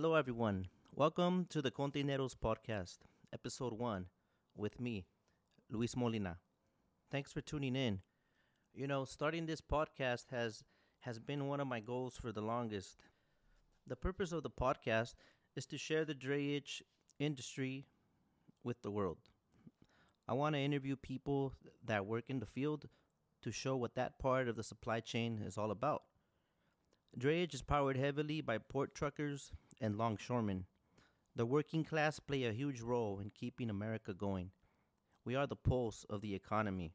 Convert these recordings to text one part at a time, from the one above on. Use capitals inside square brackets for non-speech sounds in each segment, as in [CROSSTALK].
Hello, everyone. Welcome to the Kontaineroz podcast, episode one, with me, Luis Molina. Thanks for tuning in. You know, starting this podcast has has been one of my goals for the longest. The purpose of the podcast is to share the drayage industry with the world. I want to interview people that work in the field to show what that part of the supply chain is all about. Drayage is powered heavily by port truckers and longshoremen. The working class play a huge role in keeping America going. We are the pulse of the economy.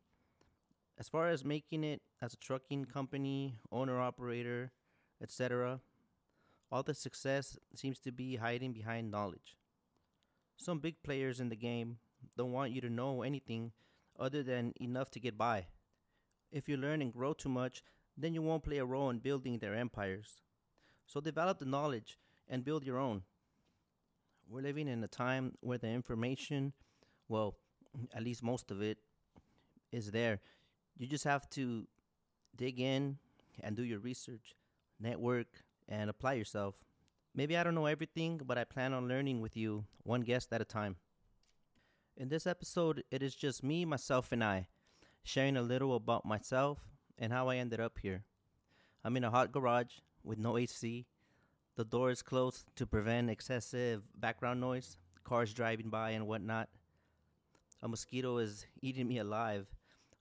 As far as making it as a trucking company, owner operator, etc., all the success seems to be hiding behind knowledge. Some big players in the game don't want you to know anything other than enough to get by. If you learn and grow too much, then you won't play a role in building their empires. So develop the knowledge and build your own. We're living in a time where the information, well, at least most of it, is there. You just have to dig in and do your research, network, and apply yourself. Maybe I don't know everything, but I plan on learning with you, one guest at a time. In this episode, it is just me, myself, and I, sharing a little about myself and how I ended up here. I'm in a hot garage with no AC. The door is closed to prevent excessive background noise, cars driving by, and whatnot. A mosquito is eating me alive,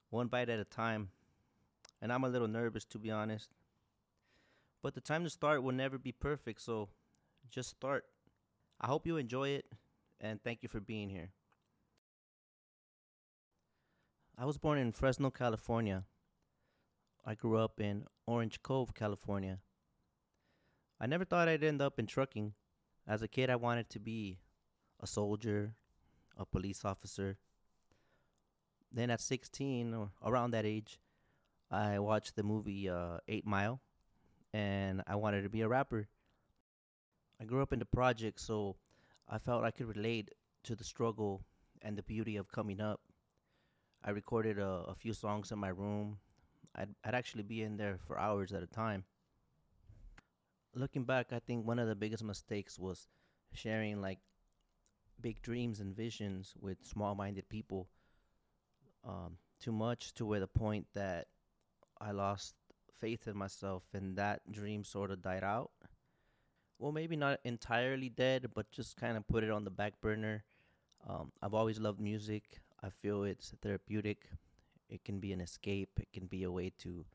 one bite at a time, and I'm a little nervous to be honest. But the time to start will never be perfect, so just start. I hope you enjoy it, and thank you for being here. I was born in Fresno, California. I grew up in Orange Cove, California. I never thought I'd end up in trucking. As a kid, I wanted to be a soldier, a police officer. Then at 16 or around that age, I watched the movie uh, 8 Mile and I wanted to be a rapper. I grew up in the project, so I felt I could relate to the struggle and the beauty of coming up. I recorded a, a few songs in my room. I'd, I'd actually be in there for hours at a time. Looking back, I think one of the biggest mistakes was sharing like big dreams and visions with small minded people. Um, too much to where the point that I lost faith in myself and that dream sort of died out. Well, maybe not entirely dead, but just kind of put it on the back burner. Um, I've always loved music. I feel it's therapeutic. It can be an escape. It can be a way to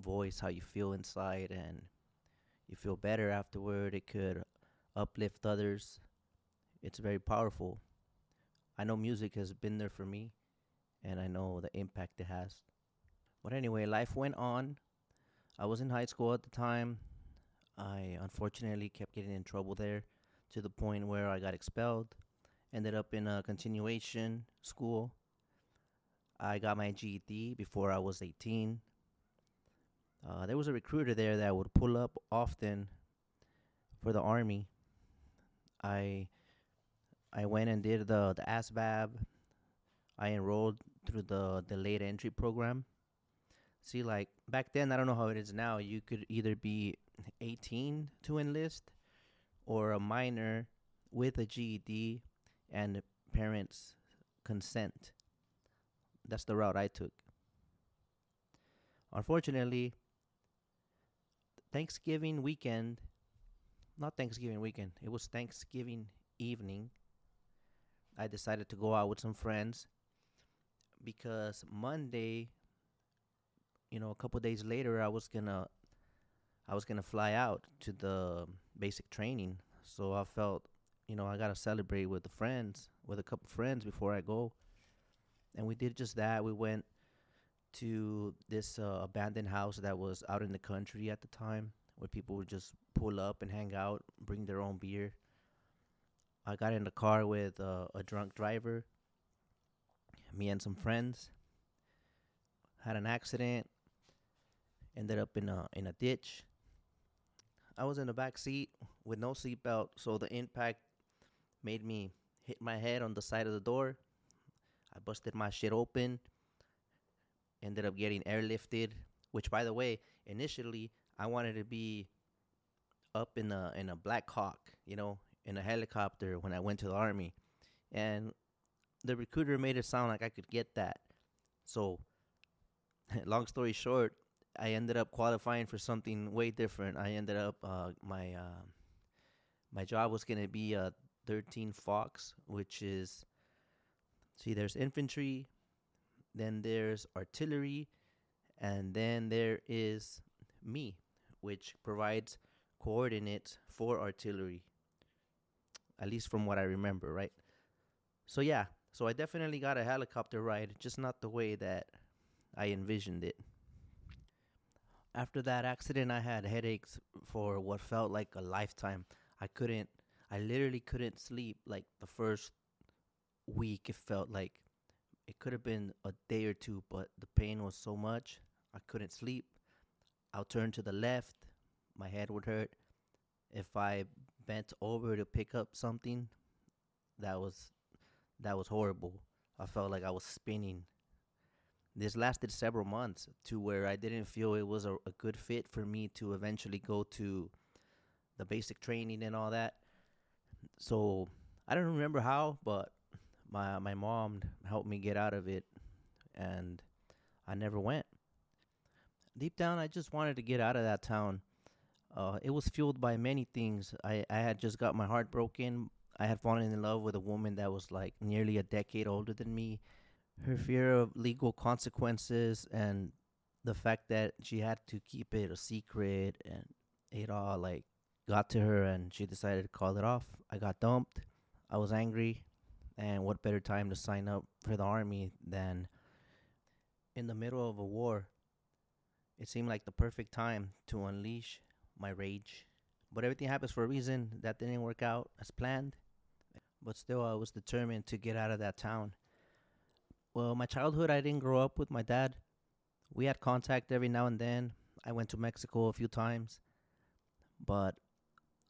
voice how you feel inside and you feel better afterward. It could uplift others. It's very powerful. I know music has been there for me and I know the impact it has. But anyway, life went on. I was in high school at the time. I unfortunately kept getting in trouble there to the point where I got expelled ended up in a continuation school. I got my GED before I was 18. Uh, there was a recruiter there that would pull up often for the army. I I went and did the the ASVAB. I enrolled through the delayed entry program. See, like back then, I don't know how it is now. You could either be 18 to enlist, or a minor with a GED and parents' consent. That's the route I took. Unfortunately, Thanksgiving weekend, not Thanksgiving weekend, it was Thanksgiving evening. I decided to go out with some friends because Monday, you know, a couple days later, I was gonna, I was gonna fly out to the basic training. So I felt you know, I gotta celebrate with the friends, with a couple friends before I go. And we did just that. We went to this uh, abandoned house that was out in the country at the time, where people would just pull up and hang out, bring their own beer. I got in the car with uh, a drunk driver, me and some friends. Had an accident. Ended up in a in a ditch. I was in the back seat with no seatbelt, so the impact made me hit my head on the side of the door. I busted my shit open. Ended up getting airlifted, which, by the way, initially I wanted to be up in a in a Black Hawk, you know, in a helicopter when I went to the army, and the recruiter made it sound like I could get that. So, [LAUGHS] long story short, I ended up qualifying for something way different. I ended up uh, my uh, my job was gonna be a 13 Fox, which is see there's infantry, then there's artillery, and then there is me, which provides coordinates for artillery. At least from what I remember, right? So yeah, so I definitely got a helicopter ride, just not the way that I envisioned it. After that accident, I had headaches for what felt like a lifetime. I couldn't, I literally couldn't sleep like the first week. It felt like it could have been a day or two, but the pain was so much, I couldn't sleep. I'll turn to the left, my head would hurt. If I bent over to pick up something, that was that was horrible. I felt like I was spinning. This lasted several months to where I didn't feel it was a, a good fit for me to eventually go to the basic training and all that. So I don't remember how, but my my mom helped me get out of it, and I never went. Deep down, I just wanted to get out of that town. Uh, it was fueled by many things. I, I had just got my heart broken I had fallen in love with a woman that was like nearly a decade older than me. Her fear of legal consequences and the fact that she had to keep it a secret and it all like got to her and she decided to call it off. I got dumped. I was angry. And what better time to sign up for the army than in the middle of a war? It seemed like the perfect time to unleash my rage. But everything happens for a reason. That didn't work out as planned but still I was determined to get out of that town. Well, my childhood, I didn't grow up with my dad. We had contact every now and then. I went to Mexico a few times, but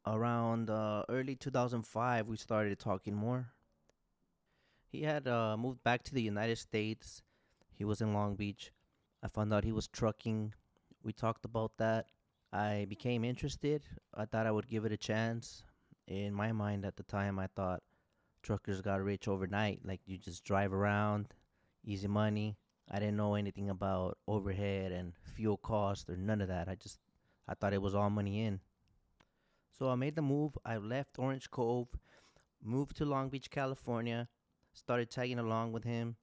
around uh, early 2005, we started talking more. He had uh, moved back to the United States. He was in Long Beach. I found out he was trucking. We talked about that. I became interested. I thought I would give it a chance. In my mind at the time, I thought truckers got rich overnight. Like you just drive around, easy money. I didn't know anything about overhead and fuel cost or none of that. I just I thought it was all money in. So I made the move. I left Orange Cove, moved to Long Beach, California, started tagging along with him,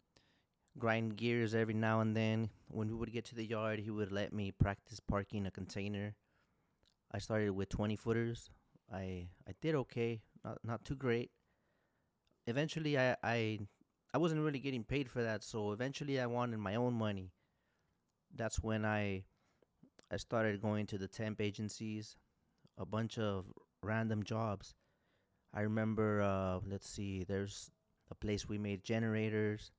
grind gears every now and then. When we would get to the yard, he would let me practice parking a container. I started with 20 footers. I I did okay, not not too great eventually I, I I wasn't really getting paid for that, so eventually I wanted my own money. That's when I I started going to the temp agencies, a bunch of random jobs. I remember uh, let's see, there's a place we made generators,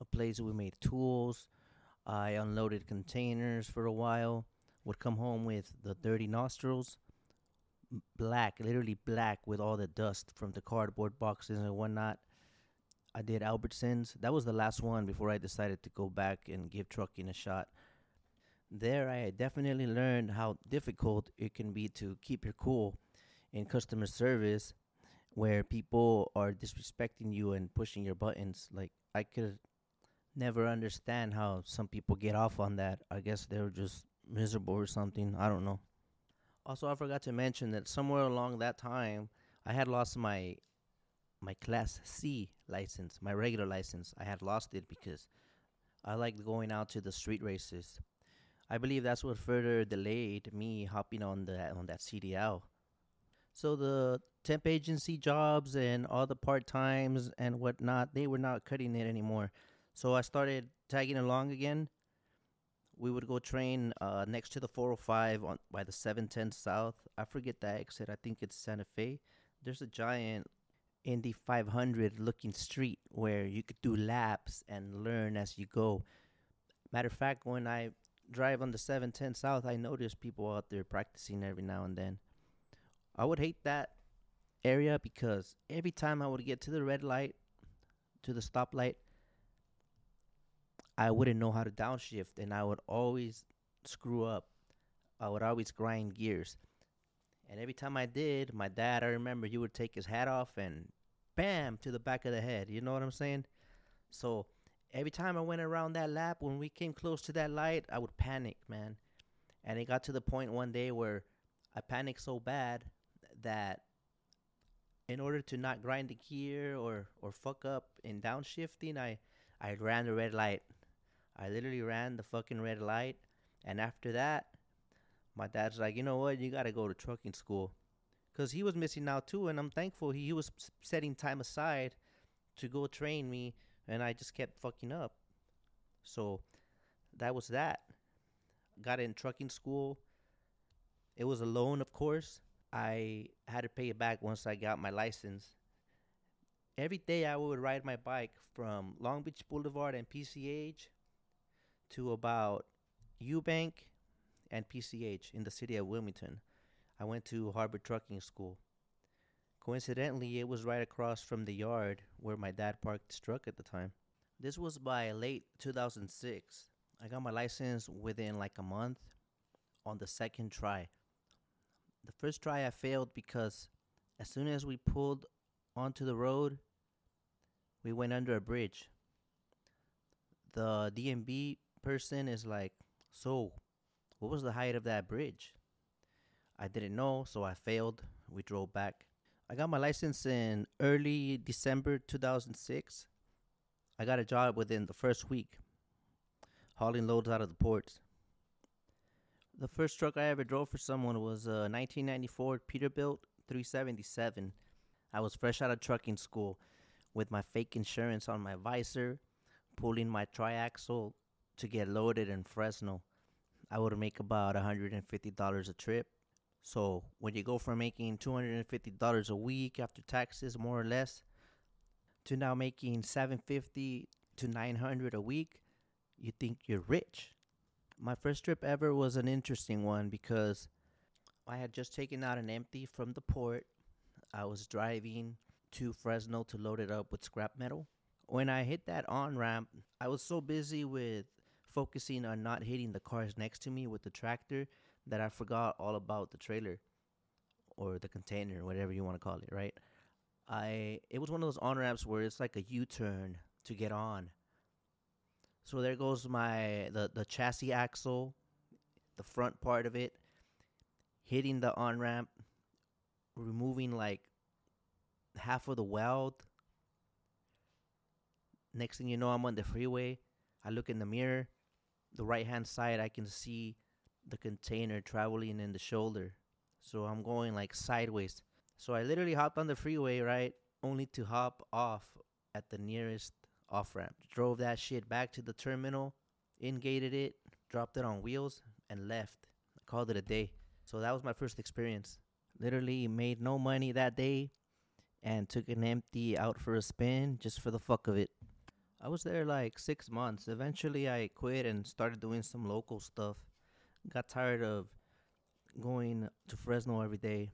a place we made tools. I unloaded containers for a while. Would come home with the dirty nostrils black, literally black with all the dust from the cardboard boxes and whatnot. I did Albertsons. That was the last one before I decided to go back and give trucking a shot. There, I definitely learned how difficult it can be to keep your cool in customer service where people are disrespecting you and pushing your buttons. Like, I could never understand how some people get off on that. I guess they're just miserable or something. I don't know. Also, I forgot to mention that somewhere along that time, I had lost my my Class C license, my regular license. I had lost it because I liked going out to the street races. I believe that's what further delayed me hopping on the on that CDL. So the temp agency jobs and all the part times and whatnot, they were not cutting it anymore. So I started tagging along again we would go train uh, next to the 405 on by the 710 South. I forget the exit. I think it's Santa Fe. There's a giant Indy 500 looking street where you could do laps and learn as you go. Matter of fact, when I drive on the 710 South, I notice people out there practicing every now and then. I would hate that area because every time I would get to the red light, to the stoplight, I wouldn't know how to downshift and I would always screw up. I would always grind gears. And every time I did, my dad, I remember he would take his hat off and bam to the back of the head. You know what I'm saying? So every time I went around that lap, when we came close to that light, I would panic, man. And it got to the point one day where I panicked so bad that in order to not grind the gear or or fuck up in downshifting, I I ran the red light. I literally ran the fucking red light, and after that, my dad's like, you know what, you gotta go to trucking school, cause he was missing out too, and I'm thankful he, he was setting time aside to go train me, and I just kept fucking up. So that was that. Got in trucking school. It was a loan, of course. I had to pay it back once I got my license. Every day I would ride my bike from Long Beach Boulevard and PCH to about Eubank and PCH in the city of Wilmington. I went to Harbor Trucking School. Coincidentally, it was right across from the yard where my dad parked his truck at the time. This was by late 2006. I got my license within like a month on the second try. The first try I failed because as soon as we pulled onto the road, we went under a bridge. The DMV person is like, So, what was the height of that bridge? I didn't know, so I failed. We drove back. I got my license in early December 2006. I got a job within the first week, hauling loads out of the ports. The first truck I ever drove for someone was a 1994 Peterbilt 377. I was fresh out of trucking school with my fake insurance on my visor, pulling my triaxle to get loaded in Fresno. I would make about $150 a trip. So when you go from making $250 a week after taxes, more or less, to now making 750 to 900 a week, you think you're rich. My first trip ever was an interesting one because I had just taken out an empty from the port. I was driving to Fresno to load it up with scrap metal. When I hit that on ramp, I was so busy with focusing on not hitting the cars next to me with the tractor that I forgot all about the trailer or the container, whatever you want to call it, right? I it was one of those on ramps where it's like a U turn to get on. So there goes my the the chassis axle, the front part of it, hitting the on ramp, removing like half of the weld. Next thing you know, I'm on the freeway. I look in the mirror. The right hand side, I can see the container traveling in the shoulder. So I'm going like sideways. So I literally hopped on the freeway, right? Only to hop off at the nearest off ramp. Drove that shit back to the terminal, ingated it, dropped it on wheels, and left. I called it a day. So that was my first experience. Literally made no money that day and took an empty out for a spin just for the fuck of it. I was there like six months. Eventually, I quit and started doing some local stuff. Got tired of going to Fresno every day.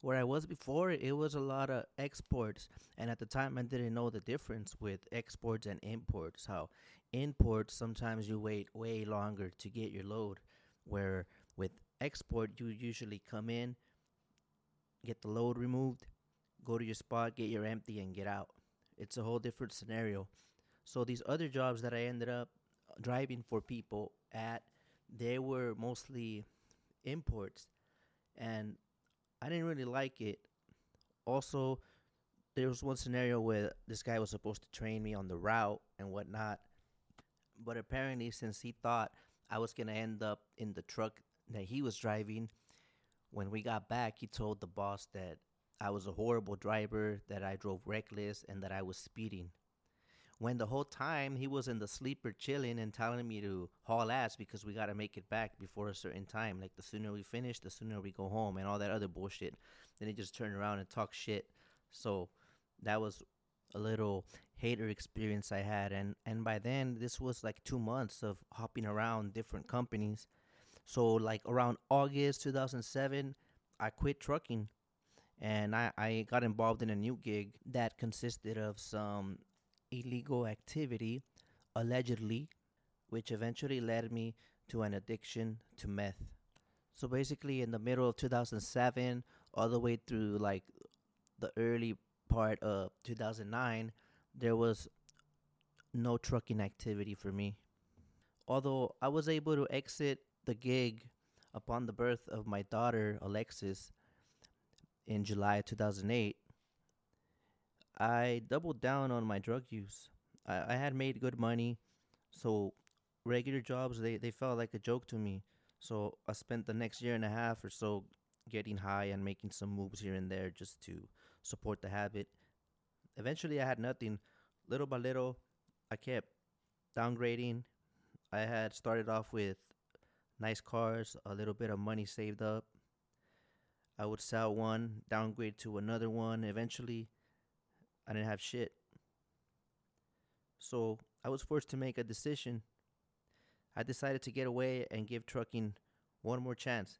Where I was before, it was a lot of exports, and at the time, I didn't know the difference with exports and imports. How imports sometimes you wait way longer to get your load, where with export you usually come in, get the load removed, go to your spot, get your empty, and get out. It's a whole different scenario. So these other jobs that I ended up driving for people at, they were mostly imports, and I didn't really like it. Also, there was one scenario where this guy was supposed to train me on the route and whatnot, but apparently, since he thought I was gonna end up in the truck that he was driving, when we got back, he told the boss that I was a horrible driver, that I drove reckless, and that I was speeding. When the whole time he was in the sleeper chilling and telling me to haul ass because we got to make it back before a certain time. Like the sooner we finish, the sooner we go home, and all that other bullshit. Then he just turned around and talked shit. So that was a little hater experience I had. And, and by then, this was like two months of hopping around different companies. So, like around August 2007, I quit trucking and I, I got involved in a new gig that consisted of some illegal activity, allegedly, which eventually led me to an addiction to meth. So basically, in the middle of 2007, all the way through like the early part of 2009, there was no trucking activity for me. Although I was able to exit the gig upon the birth of my daughter, Alexis, in July 2008, I doubled down on my drug use. I, I had made good money, so regular jobs they, they felt like a joke to me. So I spent the next year and a half or so getting high and making some moves here and there just to support the habit. Eventually, I had nothing. Little by little, I kept downgrading. I had started off with nice cars, a little bit of money saved up. I would sell one, downgrade to another one. Eventually, I didn't have shit. So I was forced to make a decision. I decided to get away and give trucking one more chance.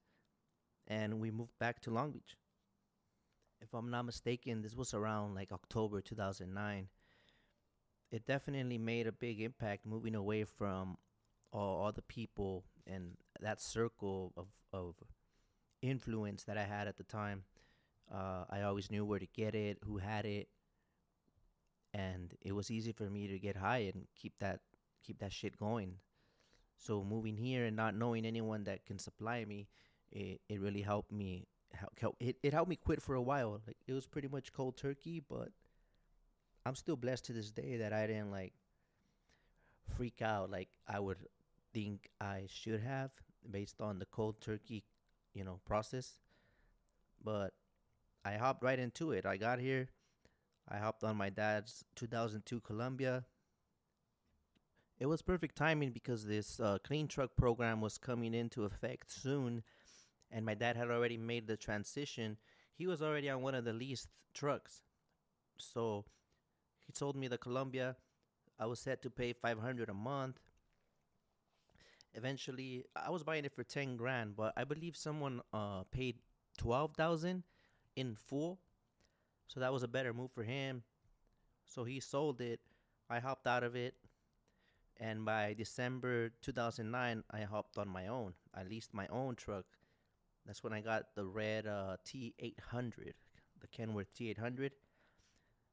And we moved back to Long Beach. If I'm not mistaken, this was around like October 2009. It definitely made a big impact moving away from all, all the people and that circle of, of influence that I had at the time. Uh, I always knew where to get it, who had it, and it was easy for me to get high and keep that keep that shit going. So moving here and not knowing anyone that can supply me, it, it really helped me. Help, it, it helped me quit for a while. Like it was pretty much cold turkey, but I'm still blessed to this day that I didn't like freak out like I would think I should have based on the cold turkey, you know, process. But I hopped right into it. I got here, I hopped on my dad's 2002 Columbia. It was perfect timing because this uh, clean truck program was coming into effect soon, and my dad had already made the transition. He was already on one of the leased trucks, so he told me the Columbia. I was set to pay 500 a month. Eventually, I was buying it for 10 grand, but I believe someone uh, paid 12,000 in full so that was a better move for him. So he sold it. I hopped out of it. And by December 2009, I hopped on my own. I leased my own truck. That's when I got the red uh, T800, the Kenworth T800.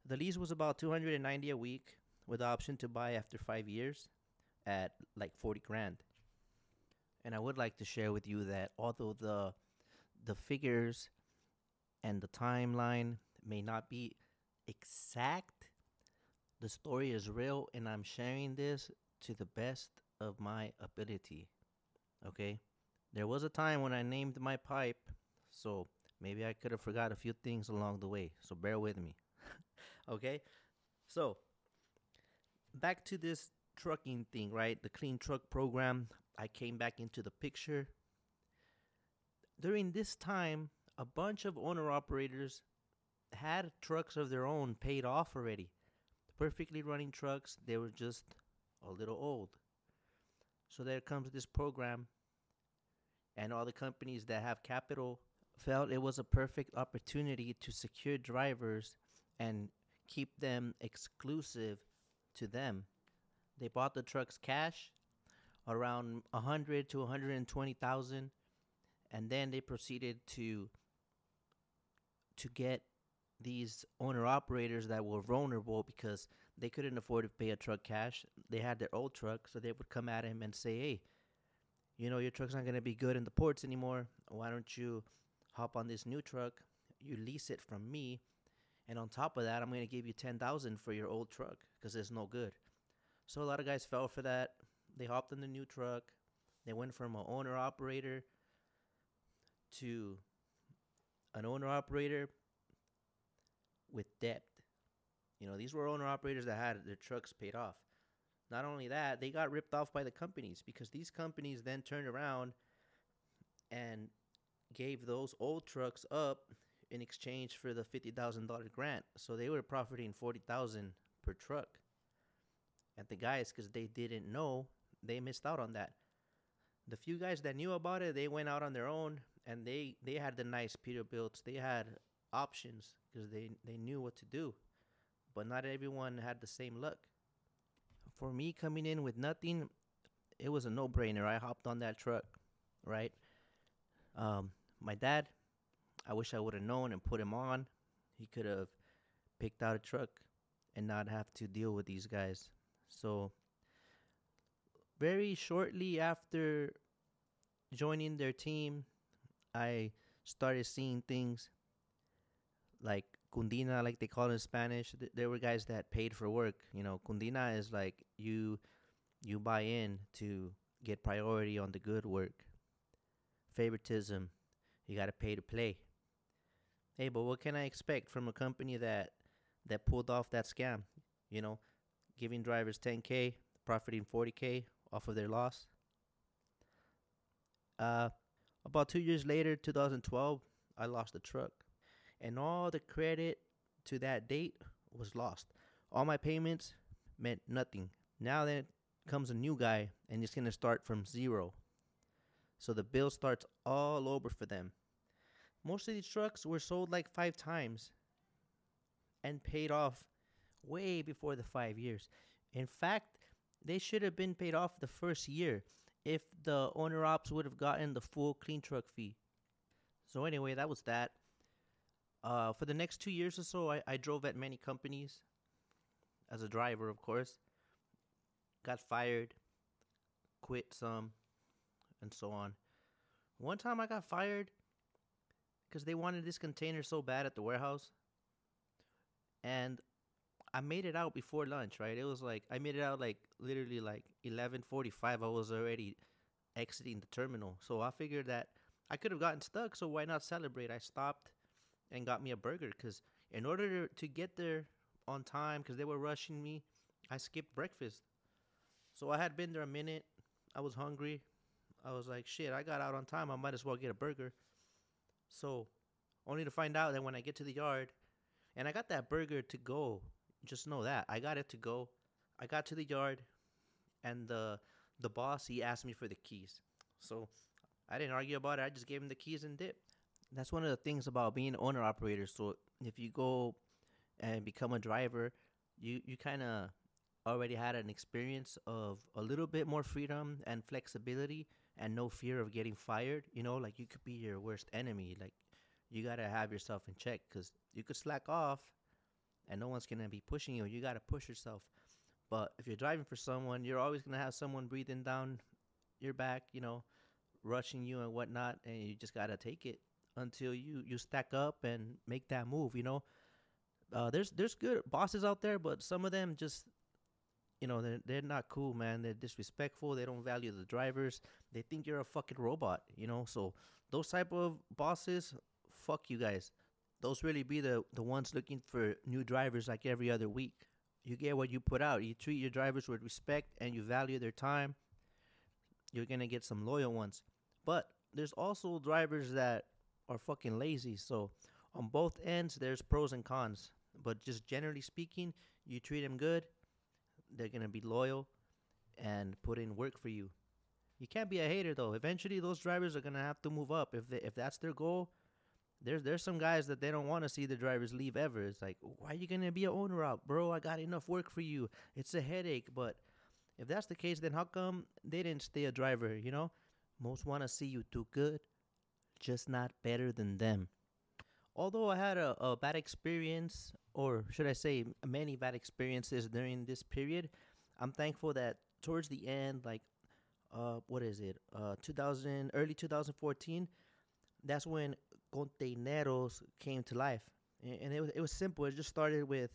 The lease was about 290 a week with the option to buy after five years at like 40 grand. And I would like to share with you that although the the figures and the timeline may not be exact. The story is real, and I'm sharing this to the best of my ability. Okay? There was a time when I named my pipe, so maybe I could have forgot a few things along the way. So bear with me. [LAUGHS] okay? So, back to this trucking thing, right? The clean truck program. I came back into the picture. During this time, a bunch of owner operators had trucks of their own paid off already. Perfectly running trucks, they were just a little old. So there comes this program, and all the companies that have capital felt it was a perfect opportunity to secure drivers and keep them exclusive to them. They bought the trucks cash, around 100 to 120,000, and then they proceeded to to get these owner operators that were vulnerable because they couldn't afford to pay a truck cash. They had their old truck, so they would come at him and say, "Hey, you know your truck's not gonna be good in the ports anymore. Why don't you hop on this new truck? You lease it from me, and on top of that, I'm gonna give you ten thousand for your old truck because it's no good." So a lot of guys fell for that. They hopped in the new truck. They went from an owner operator to an owner operator with debt. You know, these were owner operators that had their trucks paid off. Not only that, they got ripped off by the companies because these companies then turned around and gave those old trucks up in exchange for the $50,000 grant. So they were profiting 40,000 per truck. And the guys cuz they didn't know, they missed out on that. The few guys that knew about it, they went out on their own and they they had the nice Peterbilts. They had options because they they knew what to do, but not everyone had the same luck. For me, coming in with nothing, it was a no-brainer. I hopped on that truck, right? Um, my dad, I wish I would have known and put him on. He could have picked out a truck and not have to deal with these guys. So, very shortly after joining their team, I started seeing things like cundina, like they call it in Spanish. Th- there were guys that paid for work. You know, cundina is like you you buy in to get priority on the good work. Favoritism, you got to pay to play. Hey, but what can I expect from a company that that pulled off that scam? You know, giving drivers 10k, profiting 40k off of their loss. Uh, about two years later, 2012, I lost the truck, and all the credit to that date was lost. All my payments meant nothing. Now then comes a new guy, and he's gonna start from zero. So the bill starts all over for them. Most of these trucks were sold like five times and paid off way before the five years. In fact, they should have been paid off the first year if the owner ops would have gotten the full clean truck fee. So anyway, that was that. Uh, for the next two years or so, I, I drove at many companies as a driver, of course. Got fired, quit some, and so on. One time I got fired because they wanted this container so bad at the warehouse. And I made it out before lunch, right? It was like I made it out like literally like 11:45. I was already exiting the terminal. So I figured that I could have gotten stuck, so why not celebrate? I stopped and got me a burger cuz in order to, get there on time cuz they were rushing me, I skipped breakfast. So I had been there a minute. I was hungry. I was like, shit, I got out on time. I might as well get a burger. So, only to find out that when I get to the yard, and I got that burger to go, just know that I got it to go. I got to the yard, and the the boss he asked me for the keys. So, I didn't argue about it. I just gave him the keys and dip. That's one of the things about being an owner operator. So, if you go and become a driver, you you kind of already had an experience of a little bit more freedom and flexibility and no fear of getting fired. You know, like you could be your worst enemy. Like you gotta have yourself in check because you could slack off, and no one's gonna be pushing you. You gotta push yourself. But if you're driving for someone, you're always gonna have someone breathing down your back. You know, rushing you and whatnot, and you just gotta take it until you you stack up and make that move. You know. Uh, there's there's good bosses out there, but some of them just you know they're they're not cool, man. They're disrespectful. They don't value the drivers. They think you're a fucking robot, you know. So those type of bosses, fuck you guys. Those really be the the ones looking for new drivers like every other week. You get what you put out. You treat your drivers with respect and you value their time. You're gonna get some loyal ones. But there's also drivers that are fucking lazy. So on both ends, there's pros and cons. But just generally speaking, you treat them good, they're gonna be loyal and put in work for you. You can't be a hater though. Eventually, those drivers are gonna have to move up if they, if that's their goal. There's there's some guys that they don't want to see the drivers leave ever. It's like, why are you gonna be an owner out, bro? I got enough work for you. It's a headache. But if that's the case, then how come they didn't stay a driver? You know, most want to see you do good, just not better than them. Although I had a, a bad experience, or should I say, many bad experiences during this period, I'm thankful that towards the end, like, uh, what is it, uh, 2000, early 2014, that's when Kontaineroz came to life, and, it was it was simple. It just started with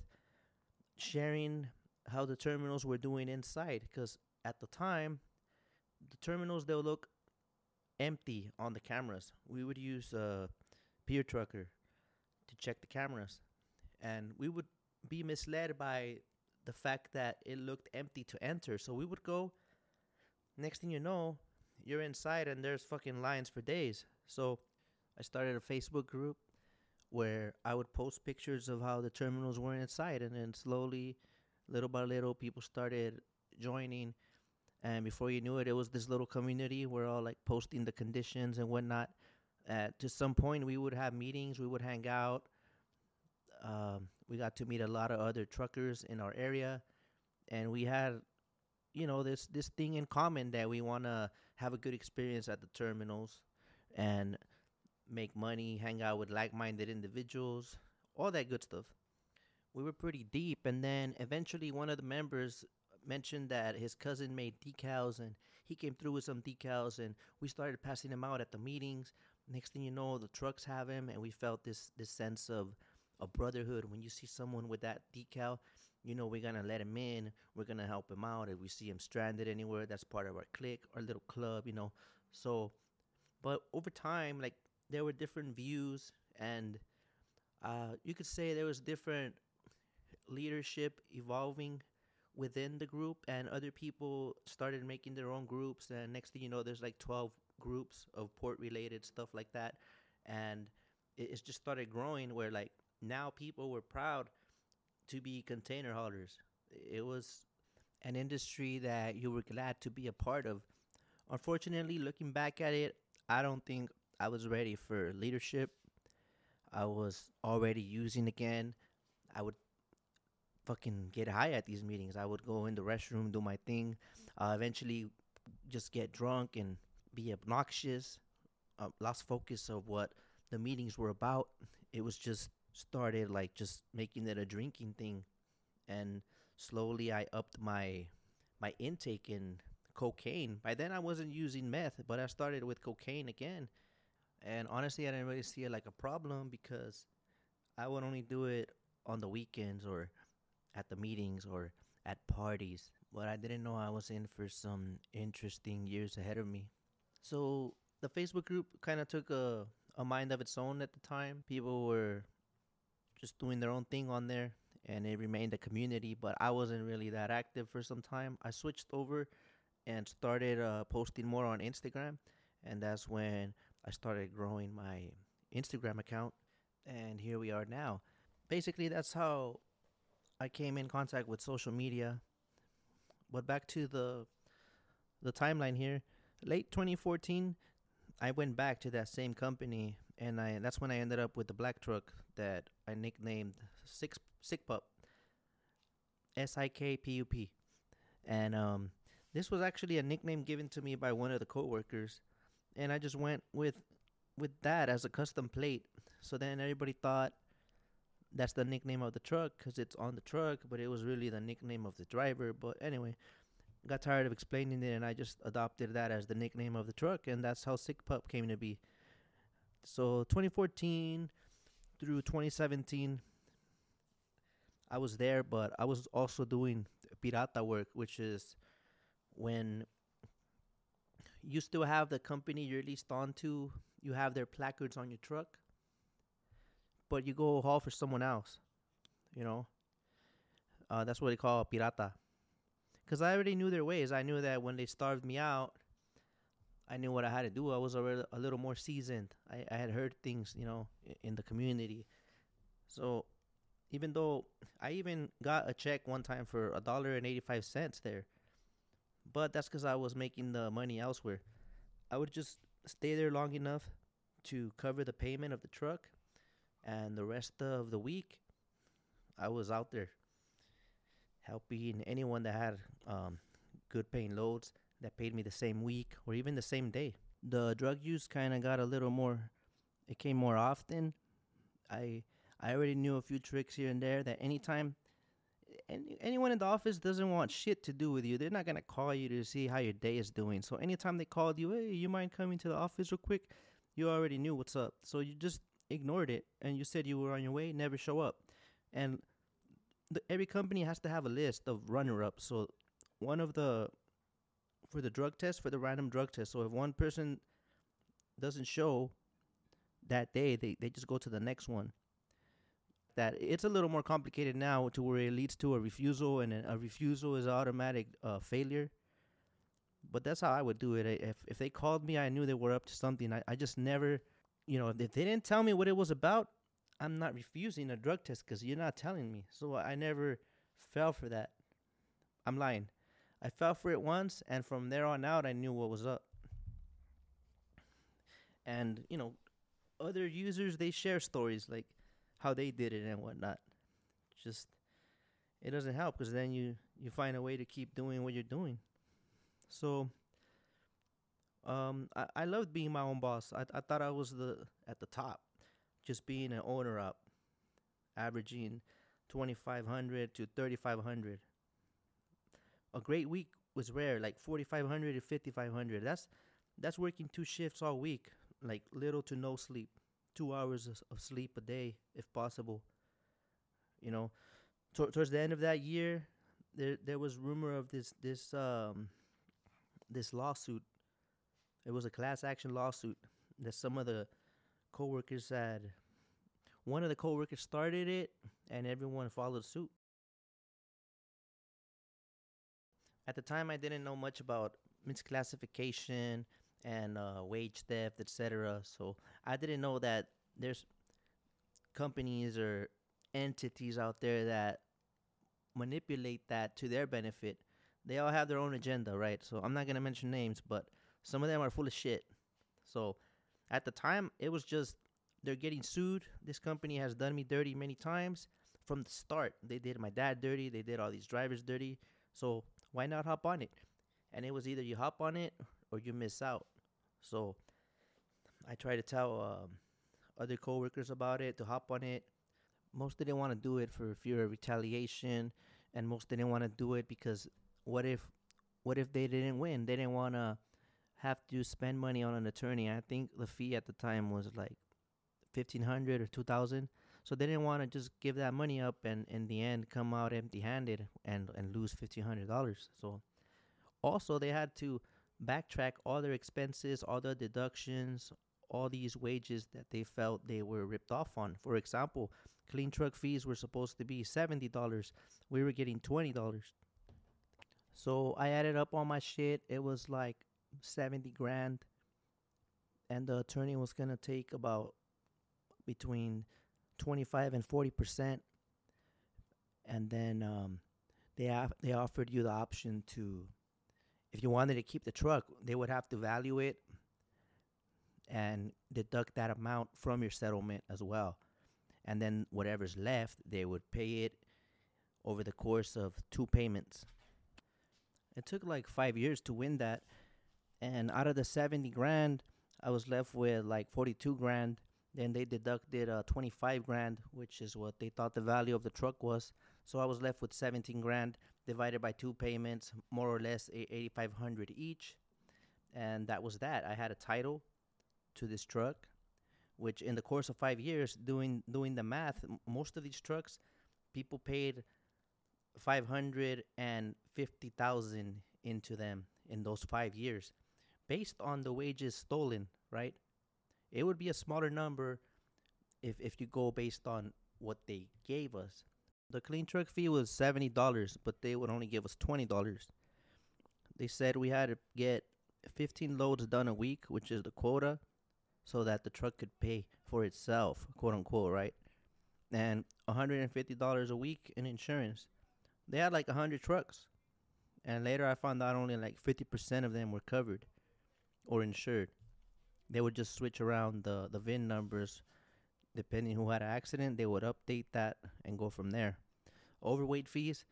sharing how the terminals were doing inside, because at the time, the terminals they'll look empty on the cameras. We would use uh, Peer Trucker to check the cameras. And we would be misled by the fact that it looked empty to enter. So we would go, next thing you know, you're inside and there's fucking lines for days. So I started a Facebook group where I would post pictures of how the terminals were inside. And then slowly, little by little, people started joining. And before you knew it, it was this little community. We're all like posting the conditions and whatnot. At to some point we would have meetings. We would hang out. Um, we got to meet a lot of other truckers in our area. And we had you know this this thing in common that we want to have a good experience at the terminals and make money, hang out with like-minded individuals, all that good stuff. We were pretty deep, and then eventually one of the members mentioned that his cousin made decals, and he came through with some decals, and we started passing them out at the meetings. Next thing you know, the trucks have him, and we felt this this sense of a brotherhood. When you see someone with that decal, you know we're gonna let him in. We're gonna help him out. If we see him stranded anywhere, that's part of our clique, our little club, you know. So, but over time, like there were different views, and uh, you could say there was different leadership evolving within the group, and other people started making their own groups. And next thing you know, there's like 12 groups of port related stuff like that, and it, just started growing. Where like now people were proud to be container haulers. It was an industry that you were glad to be a part of. Unfortunately, looking back at it, I don't think I was ready for leadership. I was already using again. I would fucking get high at these meetings. I would go in the restroom, do my thing, uh, eventually just get drunk and be obnoxious. Uh, lost focus of what the meetings were about. It was just started like just making it a drinking thing, and slowly I upped my my intake in cocaine. By then I wasn't using meth, but I started with cocaine again. And honestly, I didn't really see it like a problem because I would only do it on the weekends or at the meetings or at parties. But I didn't know I was in for some interesting years ahead of me. So the Facebook group kind of took a, a mind of its own at the time. People were just doing their own thing on there and it remained a community, but I wasn't really that active for some time. I switched over and started uh, posting more on Instagram, and that's when I started growing my Instagram account, and here we are now. Basically, that's how I came in contact with social media. But back to the the timeline here, late 2014, I went back to that same company, and I that's when I ended up with the black truck that I nicknamed Six Sick Pup, S I K P U P, and um, this was actually a nickname given to me by one of the coworkers, and I just went with with that as a custom plate. So then everybody thought that's the nickname of the truck because it's on the truck, but it was really the nickname of the driver. But anyway, got tired of explaining it, and I just adopted that as the nickname of the truck, and that's how Sick Pup came to be. So 2014 through 2017, I was there, but I was also doing pirata work, which is when you still have the company you're leased onto, you have their placards on your truck, but you go haul for someone else. You know, uh, that's what they call pirata. Because I already knew their ways. I knew that when they starved me out, I knew what I had to do. I was already a little more seasoned. I, I had heard things, you know, in the community. So even though I even got a check one time for a dollar and 85 cents there, but that's because I was making the money elsewhere. I would just stay there long enough to cover the payment of the truck, and the rest of the week, I was out there helping anyone that had um, good paying loads that paid me the same week or even the same day. The drug use kind of got a little more, it came more often. I I already knew a few tricks here and there that anytime any, anyone in the office doesn't want shit to do with you. They're not gonna call you to see how your day is doing. So anytime they called you, hey, you mind coming to the office real quick? You already knew what's up. So you just ignored it and you said you were on your way, never show up. And the, every company has to have a list of runner ups. So one of the for the drug test for the random drug test. So if one person doesn't show that day, they, they just go to the next one that it's a little more complicated now to where it leads to a refusal and a refusal is automatic uh, failure but that's how i would do it if, if they called me i knew they were up to something I, I just never you know if they didn't tell me what it was about i'm not refusing a drug test because you're not telling me so i never fell for that i'm lying i fell for it once and from there on out i knew what was up and you know other users they share stories like how they did it and whatnot. Just it doesn't help because then you you find a way to keep doing what you're doing. So Um, I, I loved being my own boss. I, I thought I was the at the top, just being an owner up, averaging twenty five hundred to thirty five hundred. A great week was rare, like forty five hundred to fifty five hundred. That's that's working two shifts all week, like little to no sleep, two hours of, sleep a day if possible. You know, Tor- towards the end of that year, there there was rumor of this this um this lawsuit. It was a class action lawsuit that some of the coworkers had. One of the coworkers started it, and everyone followed suit. At the time, I didn't know much about misclassification and uh, wage theft, etc. So I didn't know that there's companies or entities out there that manipulate that to their benefit. They all have their own agenda, right? So I'm not gonna mention names, but some of them are full of shit. So at the time, it was just they're getting sued. This company has done me dirty many times from the start. They did my dad dirty. They did all these drivers dirty. So why not hop on it? And it was either you hop on it or you miss out. So I try to tell um, other coworkers about it to hop on it. Most didn't want to do it for fear of retaliation, and most didn't want to do it because what if, what if they didn't win? They didn't want to have to spend money on an attorney. I think the fee at the time was like fifteen hundred or two thousand. So they didn't want to just give that money up and in the end come out empty handed and, and lose fifteen hundred dollars. So also they had to backtrack all their expenses, all the deductions, all these wages that they felt they were ripped off on. For example, clean truck fees were supposed to be seventy dollars. We were getting twenty dollars. So I added up all my shit. It was like seventy grand. And the attorney was gonna take about between twenty five and forty percent. And then um, they have they offered you the option to if you wanted to keep the truck, they would have to value it and deduct that amount from your settlement as well. And then whatever's left, they would pay it over the course of two payments. It took like five years to win that. And out of the 70 grand, I was left with like 42 grand. Then they deducted uh, 25 grand, which is what they thought the value of the truck was. So I was left with 17 grand divided by two payments, more or less 8500 each. And that was that. I had a title to this truck, which in the course of 5 years doing doing the math, most of these trucks people paid 550,000 into them in those 5 years based on the wages stolen, right? It would be a smaller number if if you go based on what they gave us. The clean truck fee was seventy dollars, but they would only give us twenty dollars. They said we had to get fifteen loads done a week, which is the quota, so that the truck could pay for itself, quote unquote, right? And one hundred and fifty dollars a week in insurance. They had like a hundred trucks, and later I found out only like fifty percent of them were covered or insured. They would just switch around the the VIN numbers depending who had an accident, they would update that and go from there. Overweight fees,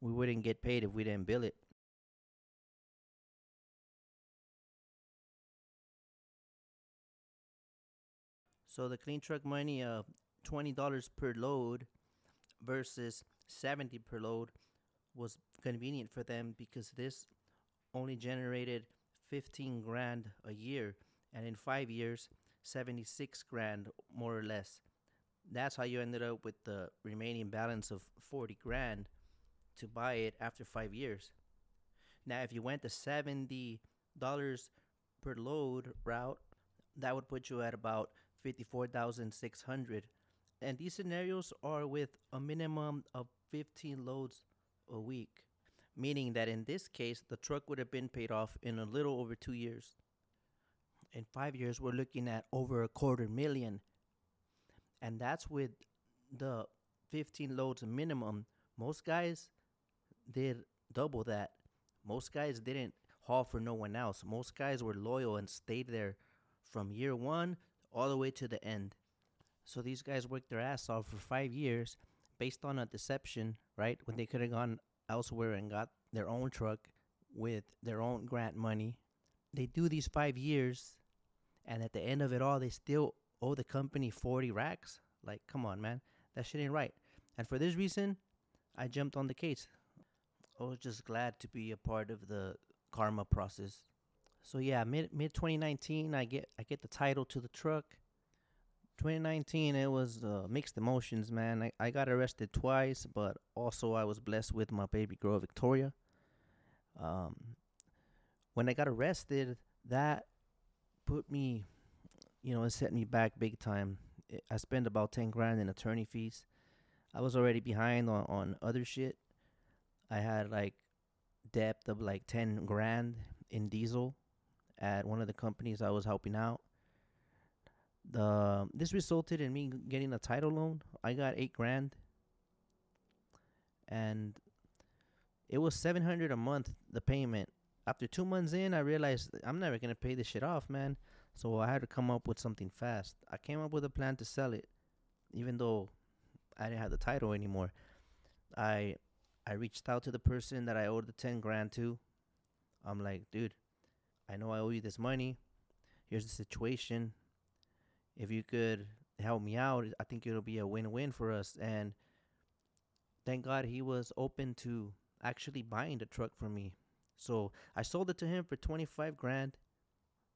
we wouldn't get paid if we didn't bill it. So the clean truck money of twenty dollars per load versus seventy per load was convenient for them because this only generated fifteen grand a year, and in five years 76 grand more or less. That's how you ended up with the remaining balance of 40 grand to buy it after 5 years. Now if you went the 70 dollars per load route, that would put you at about 54,600. And these scenarios are with a minimum of 15 loads a week, meaning that in this case the truck would have been paid off in a little over 2 years in five years, we're looking at over a quarter million. And that's with the 15 loads minimum. Most guys did double that. Most guys didn't haul for no one else. Most guys were loyal and stayed there from year one all the way to the end. So these guys worked their ass off for five years based on a deception, right? When they could have gone elsewhere and got their own truck with their own grant money they do these five years, and at the end of it all, they still owe the company 40 racks. Like, come on, man. That shit ain't right. And for this reason, I jumped on the case. I was just glad to be a part of the karma process. So yeah, mid mid 2019, I get I get the title to the truck. 2019, it was uh, mixed emotions, man. I, I got arrested twice, but also I was blessed with my baby girl Victoria. Um, when I got arrested, that put me, you know, it set me back big time. It, I spent about 10 grand in attorney fees. I was already behind on, on other shit. I had like depth of like 10 grand in diesel at one of the companies I was helping out the this resulted in me getting a title loan. I got eight grand, and it was seven hundred a month. The payment. After two months in, I realized I'm never gonna pay this shit off, man. So I had to come up with something fast. I came up with a plan to sell it, even though I didn't have the title anymore. I I reached out to the person that I owed the ten grand to. I'm like, dude, I know I owe you this money. Here's the situation if you could help me out, I think it'll be a win-win for us. And thank God he was open to actually buying the truck for me. So I sold it to him for 25 grand.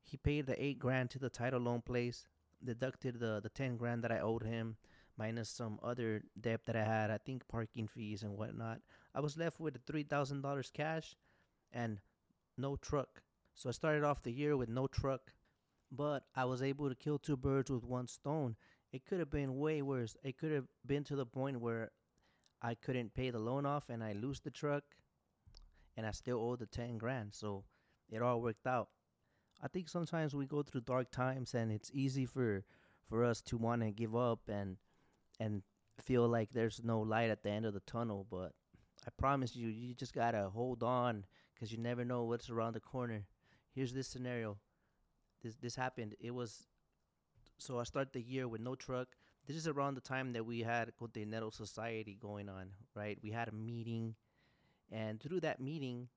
He paid the 8 grand to the title loan place, deducted the the 10 grand that I owed him minus some other debt that I had, I think parking fees and whatnot. I was left with $3,000 cash and no truck. So I started off the year with no truck but I was able to kill two birds with one stone. It could have been way worse. It could have been to the point where I couldn't pay the loan off and I lose the truck and I still owe the 10 grand. So it all worked out. I think sometimes we go through dark times and it's easy for for us to want to give up and and feel like there's no light at the end of the tunnel, but I promise you you just got to hold on cuz you never know what's around the corner. Here's this scenario this this happened. It was so I start the year with no truck. This is around the time that we had Continental Society going on, right? We had a meeting, and through that meeting,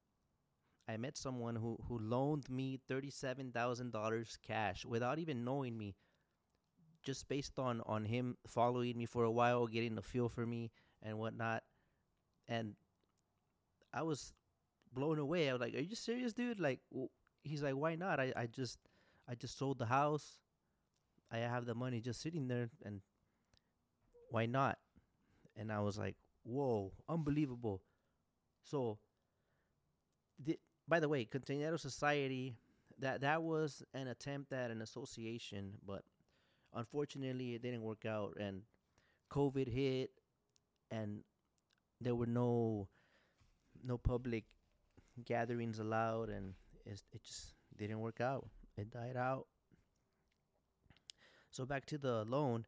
I met someone who who loaned me thirty seven thousand dollars cash without even knowing me, just based on on him following me for a while, getting the feel for me and whatnot, and I was blown away. I was like, "Are you serious, dude?" Like, he's like, "Why not?" I I just I just sold the house. I have the money just sitting there, and why not? And I was like, whoa, unbelievable. So, the, by the way, Continental Society, that that was an attempt at an association, but unfortunately, it didn't work out, and COVID hit, and there were no no public gatherings allowed, and it just didn't work out it died out. So back to the loan.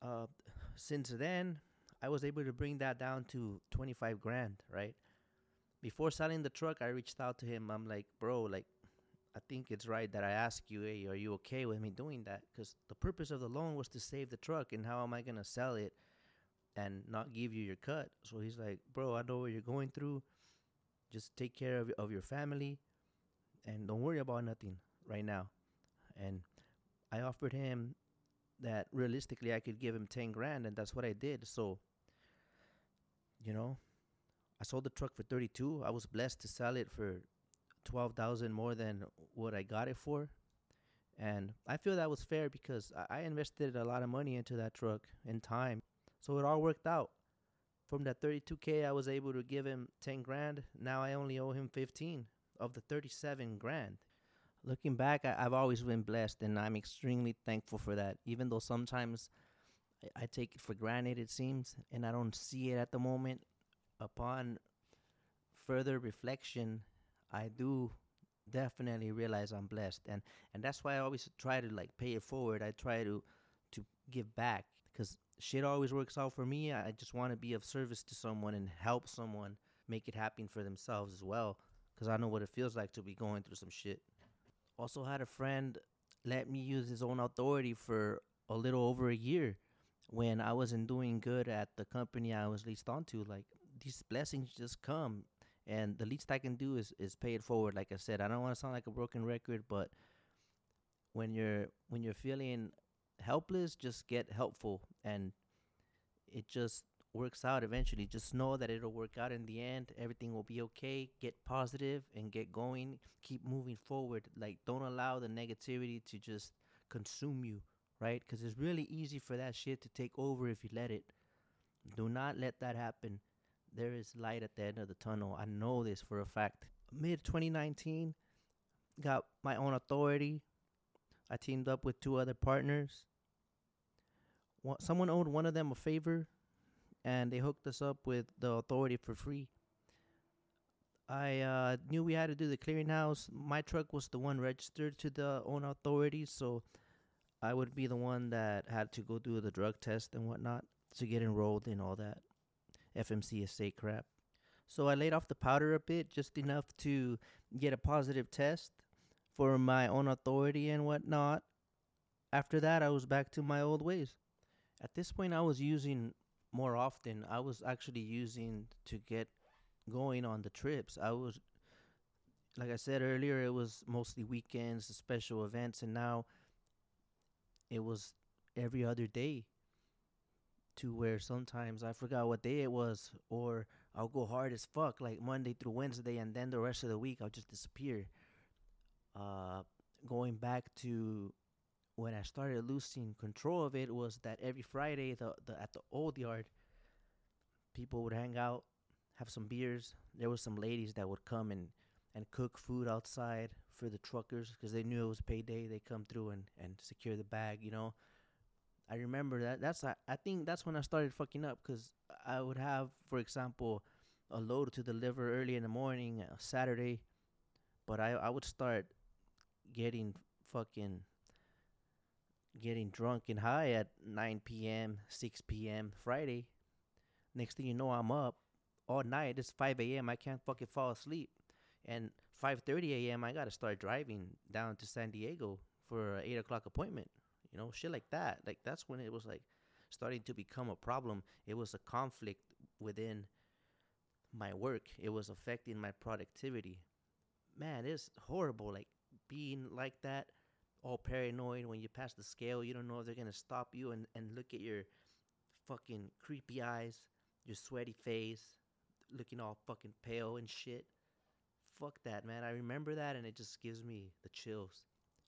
Uh, since then, I was able to bring that down to 25 grand, right? Before selling the truck, I reached out to him. I'm like, bro, like, I think it's right that I ask you, hey, are you okay with me doing that? Because the purpose of the loan was to save the truck, and how am I gonna sell it and not give you your cut? So he's like, bro, I know what you're going through. Just take care of of your family and don't worry about nothing right now. And I offered him that realistically I could give him 10 grand and that's what I did. So, you know, I sold the truck for 32. I was blessed to sell it for 12,000 more than what I got it for. And I feel that was fair because I, invested a lot of money into that truck and time. So it all worked out. From that 32k, I was able to give him 10 grand. Now I only owe him 15 of the 37 grand. Looking back, I, have always been blessed, and I'm extremely thankful for that. Even though sometimes I, I take it for granted, it seems, and I don't see it at the moment. Upon further reflection, I do definitely realize I'm blessed, and and that's why I always try to like pay it forward. I try to to give back because shit always works out for me. I just want to be of service to someone and help someone make it happen for themselves as well because I know what it feels like to be going through some shit. Also, had a friend let me use his own authority for a little over a year when I wasn't doing good at the company I was leased onto. Like, these blessings just come and the least I can do is is pay it forward. Like I said, I don't want to sound like a broken record, but when you're when you're feeling helpless, just get helpful, and it just works out eventually. Just know that it'll work out in the end. Everything will be okay. Get positive and get going. Keep moving forward. Like don't allow the negativity to just consume you, right? Because it's really easy for that shit to take over if you let it. Do not let that happen. There is light at the end of the tunnel. I know this for a fact. Mid 2019, got my own authority. I teamed up with two other partners. One, someone owed one of them a favor, and they hooked us up with the authority for free. I uh, knew we had to do the clearinghouse. My truck was the one registered to the own authority, so I would be the one that had to go do the drug test and whatnot to get enrolled in all that FMC FMCSA crap. So I laid off the powder a bit, just enough to get a positive test for my own authority and whatnot. After that, I was back to my old ways. At this point, I was using more often. I was actually using to get going on the trips. I was, like I said earlier, it was mostly weekends, special events, and now it was every other day to where sometimes I forgot what day it was, or I'll go hard as fuck, like Monday through Wednesday, and then the rest of the week I'll just disappear. Uh, going back to when I started losing control of it was that every Friday the, the at the old yard, people would hang out, have some beers. There was some ladies that would come and and cook food outside for the truckers because they knew it was payday. They come through and and secure the bag, you know. I remember that. That's I, I think that's when I started fucking up because I would have, for example, a load to deliver early in the morning, uh, Saturday, but I I would start getting fucking getting drunk and high at 9 p.m., 6 p.m. Friday. Next thing you know, I'm up all night. It's 5 a.m. I can't fucking fall asleep. And 5:30 a.m. I gotta start driving down to San Diego for an eight o'clock appointment. You know, shit like that. Like that's when it was like starting to become a problem. It was a conflict within my work. It was affecting my productivity. Man, it's horrible. Like being like that, all paranoid when you pass the scale. You don't know if they're gonna stop you and and look at your fucking creepy eyes, your sweaty face, looking all fucking pale and shit. Fuck that, man. I remember that and it just gives me the chills.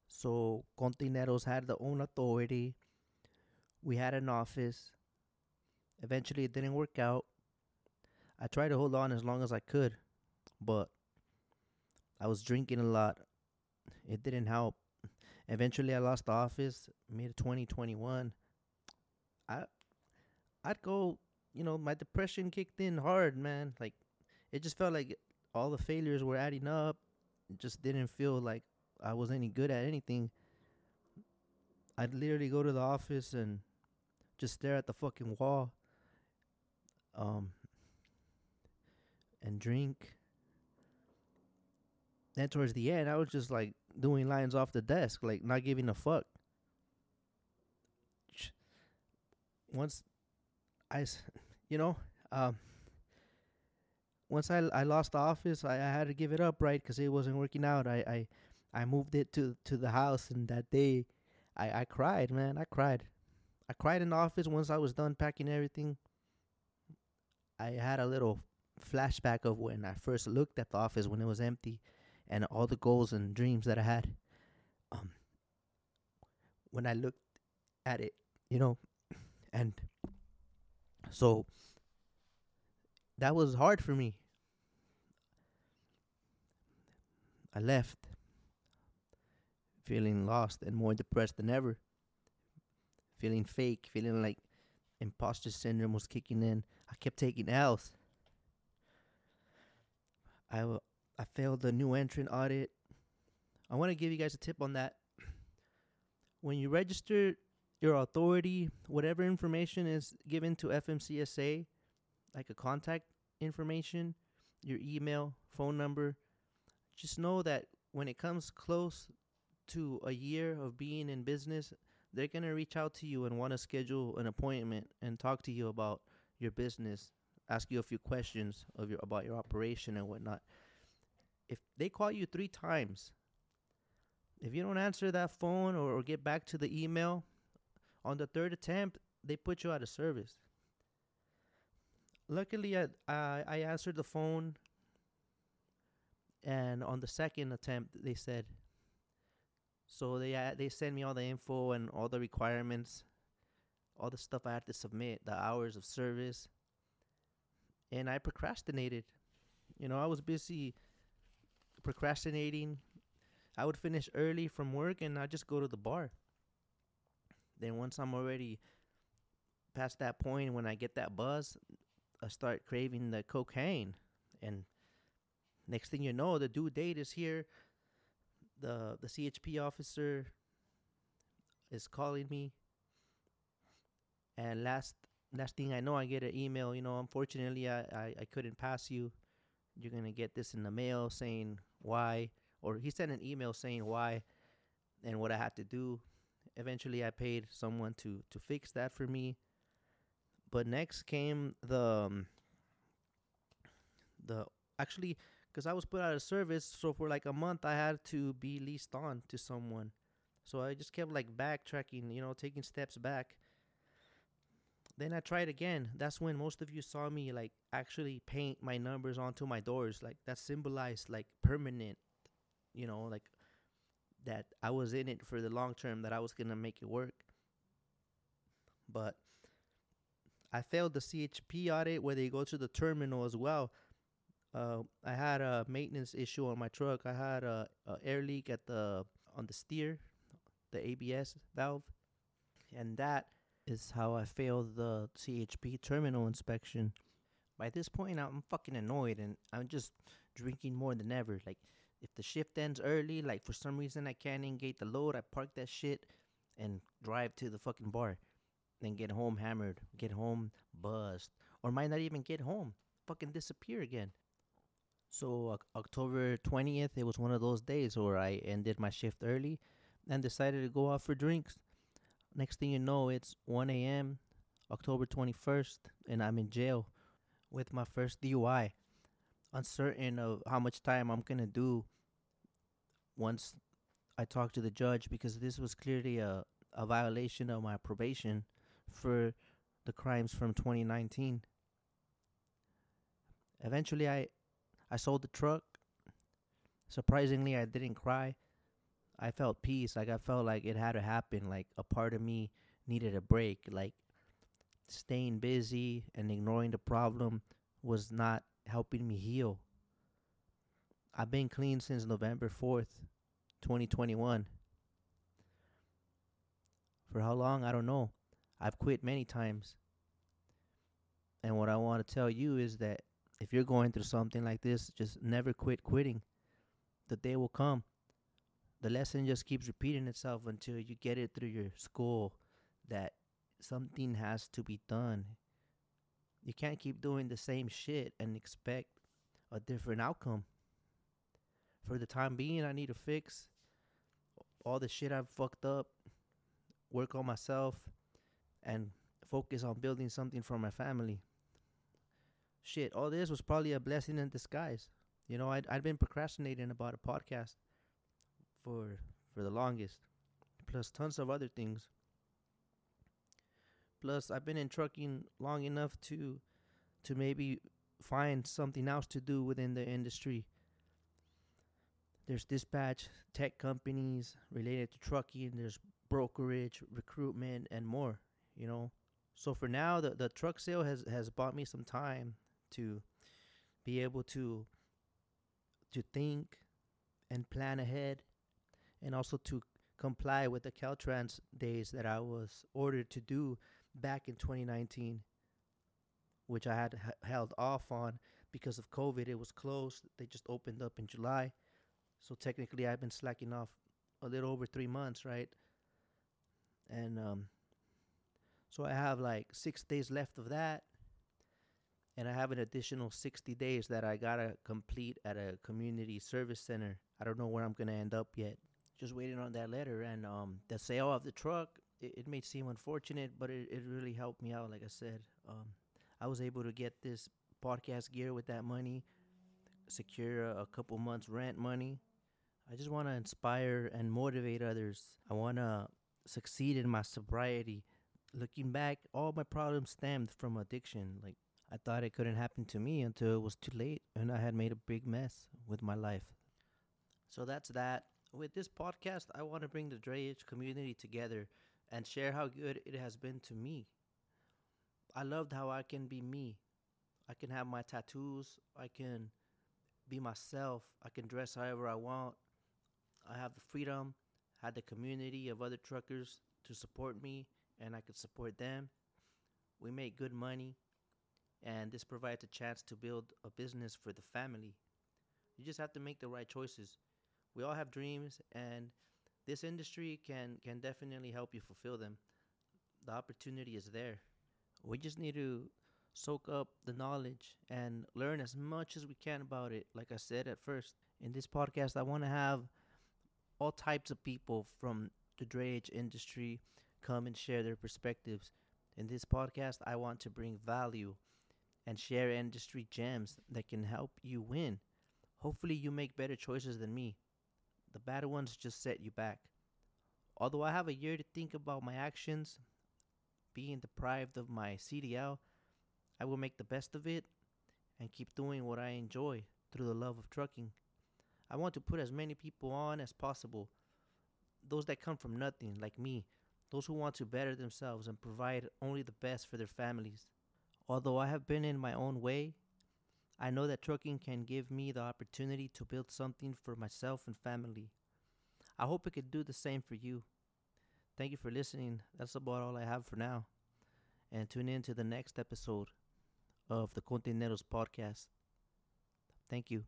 So Kontaineroz had their own authority. We had an office. Eventually, it didn't work out. I tried to hold on as long as I could, but I was drinking a lot. It didn't help. Eventually, I lost the office mid 2021. I, I'd go, you know, my depression kicked in hard, man. Like, it just felt like all the failures were adding up. It just didn't feel like I was any good at anything. I'd literally go to the office and just stare at the fucking wall. Um and drink. Then towards the end, I was just like doing lines off the desk, like not giving a fuck. Once I, [LAUGHS] you know, um, once I I lost the office, I, I had to give it up, right? Because it wasn't working out. I, I I moved it to to the house, and that day, I I cried, man. I cried. I cried in the office once I was done packing everything. I had a little flashback of when I first looked at the office when it was empty, and all the goals and dreams that I had. Um, when I looked at it, you know, and so that was hard for me. I left feeling lost and more depressed than ever. Feeling fake, feeling like imposter syndrome was kicking in. I kept taking L's. I, I failed the new entrant audit. I want to give you guys a tip on that. When you register your authority, whatever information is given to FMCSA, like a contact information, your email, phone number, just know that when it comes close to a year of being in business, they're going to reach out to you and want to schedule an appointment and talk to you about your business ask you a few questions of your about your operation and whatnot. If they call you three times, if you don't answer that phone or, or get back to the email on the third attempt, they put you out of service. Luckily, I I, I answered the phone, and on the second attempt, they said. So they uh, they sent me all the info and all the requirements, all the stuff I had to submit, the hours of service, and I procrastinated. You know, I was busy procrastinating. I would finish early from work and I just go to the bar. Then once I'm already past that point when I get that buzz, I start craving the cocaine and next thing you know the due date is here. The the CHP officer is calling me and last last thing I know, I get an email. You know, unfortunately, I, I, I couldn't pass you. You're gonna get this in the mail saying why, or he sent an email saying why, and what I had to do. Eventually, I paid someone to to fix that for me. But next came the um, the actually because I was put out of service, so for like a month I had to be leased on to someone. So I just kept like backtracking, you know, taking steps back then I tried again. That's when most of you saw me like actually paint my numbers onto my doors. Like that symbolized like permanent, you know, like that I was in it for the long term, that I was gonna make it work. But I failed the CHP audit where they go to the terminal as well. Uh, I had a maintenance issue on my truck. I had a, a air leak at the on the steer, the ABS valve, and that is how I failed the CHP terminal inspection. By this point, I'm fucking annoyed and I'm just drinking more than ever. Like, if the shift ends early, like for some reason I can't engage the load, I park that shit and drive to the fucking bar. Then get home hammered, get home buzzed, or might not even get home, fucking disappear again. So, uh, October 20th, it was one of those days where I ended my shift early and decided to go out for drinks. Next thing you know, it's 1 a.m., October 21st, and I'm in jail with my first DUI. Uncertain of how much time I'm going to do once I talk to the judge because this was clearly a, a violation of my probation for the crimes from 2019. Eventually, I, I sold the truck. Surprisingly, I didn't cry. I felt peace. Like I felt like it had to happen. Like a part of me needed a break. Like staying busy and ignoring the problem was not helping me heal. I've been clean since November 4th, 2021. For how long? I don't know. I've quit many times. And what I want to tell you is that if you're going through something like this, just never quit quitting. The day will come the lesson just keeps repeating itself until you get it through your school that something has to be done. You can't keep doing the same shit and expect a different outcome. For the time being, I need to fix all the shit I've fucked up, work on myself, and focus on building something for my family. Shit, all this was probably a blessing in disguise. You know, I'd, I'd been procrastinating about a podcast for for the longest, plus tons of other things. Plus, I've been in trucking long enough to to maybe find something else to do within the industry. There's dispatch, tech companies related to trucking, there's brokerage, recruitment, and more, you know. So for now, the, the truck sale has, has bought me some time to be able to to think and plan ahead and also to comply with the Caltrans days that I was ordered to do back in 2019, which I had h- held off on because of COVID. It was closed. They just opened up in July. So technically, I've been slacking off a little over three months, right? And um, so I have like six days left of that. And I have an additional 60 days that I gotta complete at a community service center. I don't know where I'm gonna end up yet just waiting on that letter. And um, the sale of the truck, it, it may seem unfortunate, but it, it really helped me out. Like I said, um, I was able to get this podcast gear with that money, secure a couple months rent money. I just want to inspire and motivate others. I want to succeed in my sobriety. Looking back, all my problems stemmed from addiction. Like I thought it couldn't happen to me until it was too late and I had made a big mess with my life. So that's that. With this podcast, I want to bring the Itch community together and share how good it has been to me. I loved how I can be me. I can have my tattoos. I can be myself. I can dress however I want. I have the freedom, had the community of other truckers to support me, and I could support them. We make good money, and this provides a chance to build a business for the family. You just have to make the right choices. We all have dreams, and this industry can can definitely help you fulfill them. The opportunity is there. We just need to soak up the knowledge and learn as much as we can about it. Like I said at first, in this podcast, I want to have all types of people from the Itch industry come and share their perspectives. In this podcast, I want to bring value and share industry gems that can help you win. Hopefully, you make better choices than me. The bad ones just set you back. Although I have a year to think about my actions, being deprived of my CDL, I will make the best of it and keep doing what I enjoy through the love of trucking. I want to put as many people on as possible. Those that come from nothing, like me. Those who want to better themselves and provide only the best for their families. Although I have been in my own way, I know that trucking can give me the opportunity to build something for myself and family. I hope it could do the same for you. Thank you for listening. That's about all I have for now. And tune in to the next episode of the Kontaineroz podcast. Thank you.